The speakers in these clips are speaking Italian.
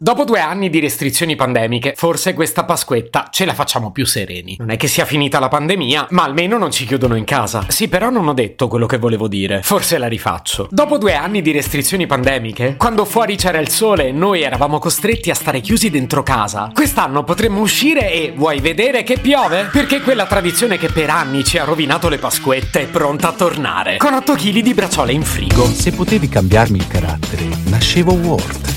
Dopo due anni di restrizioni pandemiche, forse questa Pasquetta ce la facciamo più sereni. Non è che sia finita la pandemia, ma almeno non ci chiudono in casa. Sì, però non ho detto quello che volevo dire. Forse la rifaccio. Dopo due anni di restrizioni pandemiche, quando fuori c'era il sole e noi eravamo costretti a stare chiusi dentro casa, quest'anno potremmo uscire e vuoi vedere che piove? Perché quella tradizione che per anni ci ha rovinato le Pasquette è pronta a tornare. Con 8 kg di bracciole in frigo. Se potevi cambiarmi il carattere, nascevo Ward.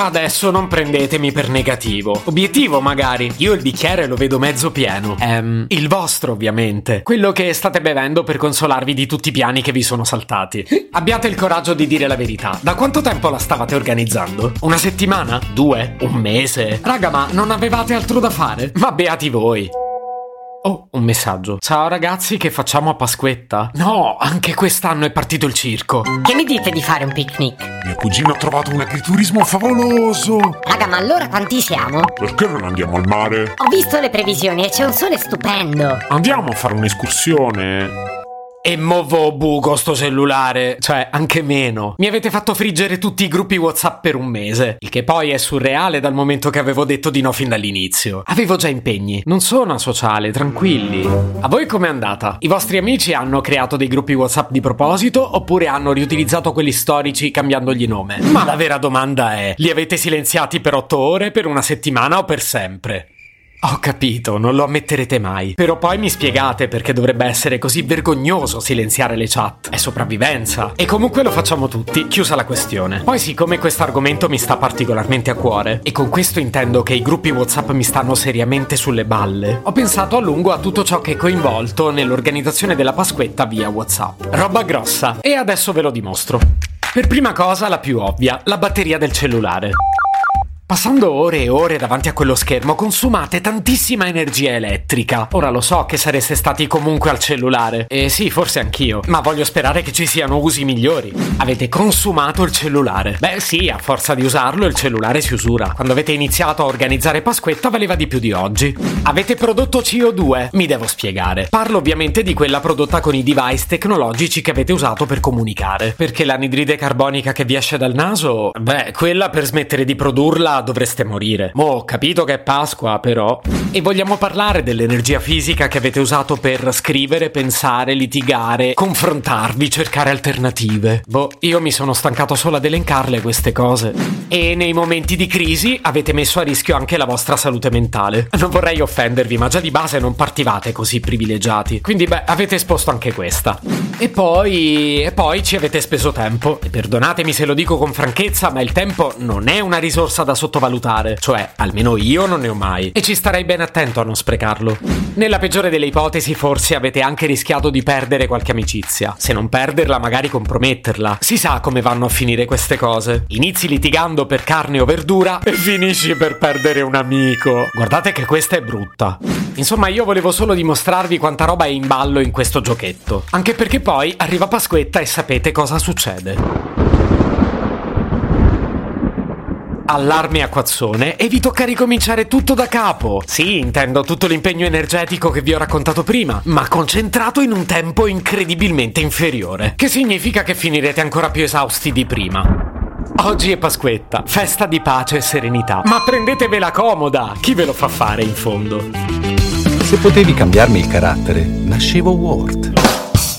Adesso non prendetemi per negativo. Obiettivo, magari. Io il bicchiere lo vedo mezzo pieno. Ehm, il vostro, ovviamente. Quello che state bevendo per consolarvi di tutti i piani che vi sono saltati. Abbiate il coraggio di dire la verità. Da quanto tempo la stavate organizzando? Una settimana? Due? Un mese? Raga, ma non avevate altro da fare? Ma beati voi. Oh, un messaggio. Ciao ragazzi, che facciamo a Pasquetta? No, anche quest'anno è partito il circo. Che mi dite di fare un picnic? Mio cugino ha trovato un agriturismo favoloso! Raga, ma allora quanti siamo? Perché non andiamo al mare? Ho visto le previsioni e c'è un sole stupendo. Andiamo a fare un'escursione? E movo buco sto cellulare, cioè anche meno. Mi avete fatto friggere tutti i gruppi WhatsApp per un mese, il che poi è surreale dal momento che avevo detto di no fin dall'inizio. Avevo già impegni, non sono asociale, tranquilli. A voi com'è andata? I vostri amici hanno creato dei gruppi WhatsApp di proposito oppure hanno riutilizzato quelli storici cambiandogli nome? Ma la vera domanda è, li avete silenziati per otto ore, per una settimana o per sempre? Ho capito, non lo ammetterete mai. Però poi mi spiegate perché dovrebbe essere così vergognoso silenziare le chat. È sopravvivenza. E comunque lo facciamo tutti, chiusa la questione. Poi siccome questo argomento mi sta particolarmente a cuore, e con questo intendo che i gruppi WhatsApp mi stanno seriamente sulle balle, ho pensato a lungo a tutto ciò che è coinvolto nell'organizzazione della Pasquetta via WhatsApp. Roba grossa. E adesso ve lo dimostro. Per prima cosa, la più ovvia, la batteria del cellulare. Passando ore e ore davanti a quello schermo consumate tantissima energia elettrica. Ora lo so che sareste stati comunque al cellulare. E sì, forse anch'io. Ma voglio sperare che ci siano usi migliori. Avete consumato il cellulare. Beh sì, a forza di usarlo il cellulare si usura. Quando avete iniziato a organizzare Pasquetta valeva di più di oggi. Avete prodotto CO2? Mi devo spiegare. Parlo ovviamente di quella prodotta con i device tecnologici che avete usato per comunicare. Perché l'anidride carbonica che vi esce dal naso? Beh, quella per smettere di produrla dovreste morire. Mo, ho capito che è Pasqua, però. E vogliamo parlare dell'energia fisica che avete usato per scrivere, pensare, litigare, confrontarvi, cercare alternative. Boh, io mi sono stancato solo ad elencarle queste cose. E nei momenti di crisi avete messo a rischio anche la vostra salute mentale. Non vorrei offendervi, ma già di base non partivate così privilegiati. Quindi, beh, avete esposto anche questa. E poi. e poi ci avete speso tempo. E perdonatemi se lo dico con franchezza, ma il tempo non è una risorsa da sottovalutare. Cioè, almeno io non ne ho mai. E ci starei ben attento a non sprecarlo. Nella peggiore delle ipotesi, forse avete anche rischiato di perdere qualche amicizia. Se non perderla, magari comprometterla. Si sa come vanno a finire queste cose. Inizi litigando per carne o verdura e finisci per perdere un amico. Guardate che questa è brutta. Insomma, io volevo solo dimostrarvi quanta roba è in ballo in questo giochetto. Anche perché poi arriva Pasquetta e sapete cosa succede. Allarme acquazzone e vi tocca ricominciare tutto da capo. Sì, intendo tutto l'impegno energetico che vi ho raccontato prima, ma concentrato in un tempo incredibilmente inferiore. Che significa che finirete ancora più esausti di prima. Oggi è Pasquetta, festa di pace e serenità. Ma prendetevela comoda, chi ve lo fa fare in fondo? Se potevi cambiarmi il carattere, nascevo Ward.